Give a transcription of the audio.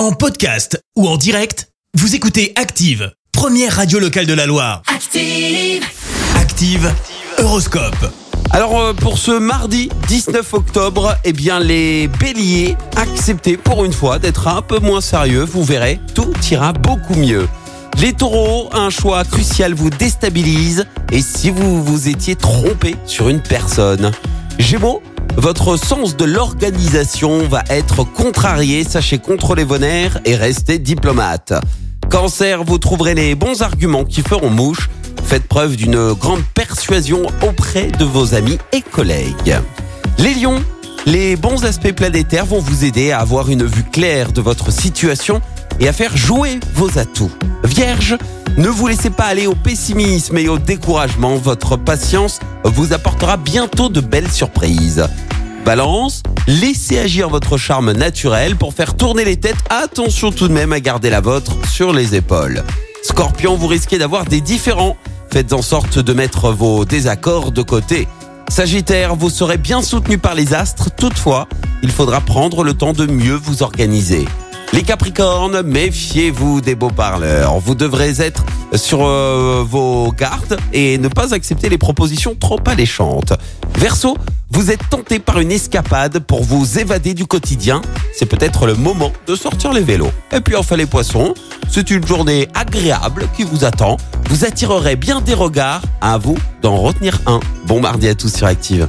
En podcast ou en direct, vous écoutez Active, première radio locale de la Loire. Active. Active, Horoscope. Alors euh, pour ce mardi 19 octobre, eh bien les béliers, acceptez pour une fois d'être un peu moins sérieux, vous verrez, tout ira beaucoup mieux. Les taureaux, un choix crucial vous déstabilise et si vous vous étiez trompé sur une personne. Gémeaux, votre sens de l'organisation va être contrarié, sachez contrôler vos nerfs et restez diplomate. Cancer, vous trouverez les bons arguments qui feront mouche. Faites preuve d'une grande persuasion auprès de vos amis et collègues. Les lions, les bons aspects planétaires vont vous aider à avoir une vue claire de votre situation et à faire jouer vos atouts. Vierge, ne vous laissez pas aller au pessimisme et au découragement. Votre patience vous apportera bientôt de belles surprises. Balance, laissez agir votre charme naturel pour faire tourner les têtes. Attention tout de même à garder la vôtre sur les épaules. Scorpion, vous risquez d'avoir des différends. Faites en sorte de mettre vos désaccords de côté. Sagittaire, vous serez bien soutenu par les astres. Toutefois, il faudra prendre le temps de mieux vous organiser. Les Capricornes, méfiez-vous des beaux parleurs. Vous devrez être sur euh, vos gardes et ne pas accepter les propositions trop alléchantes. Verseau, vous êtes tenté par une escapade pour vous évader du quotidien. C'est peut-être le moment de sortir les vélos. Et puis enfin les poissons, c'est une journée agréable qui vous attend. Vous attirerez bien des regards. À vous d'en retenir un. Bon mardi à tous sur Active.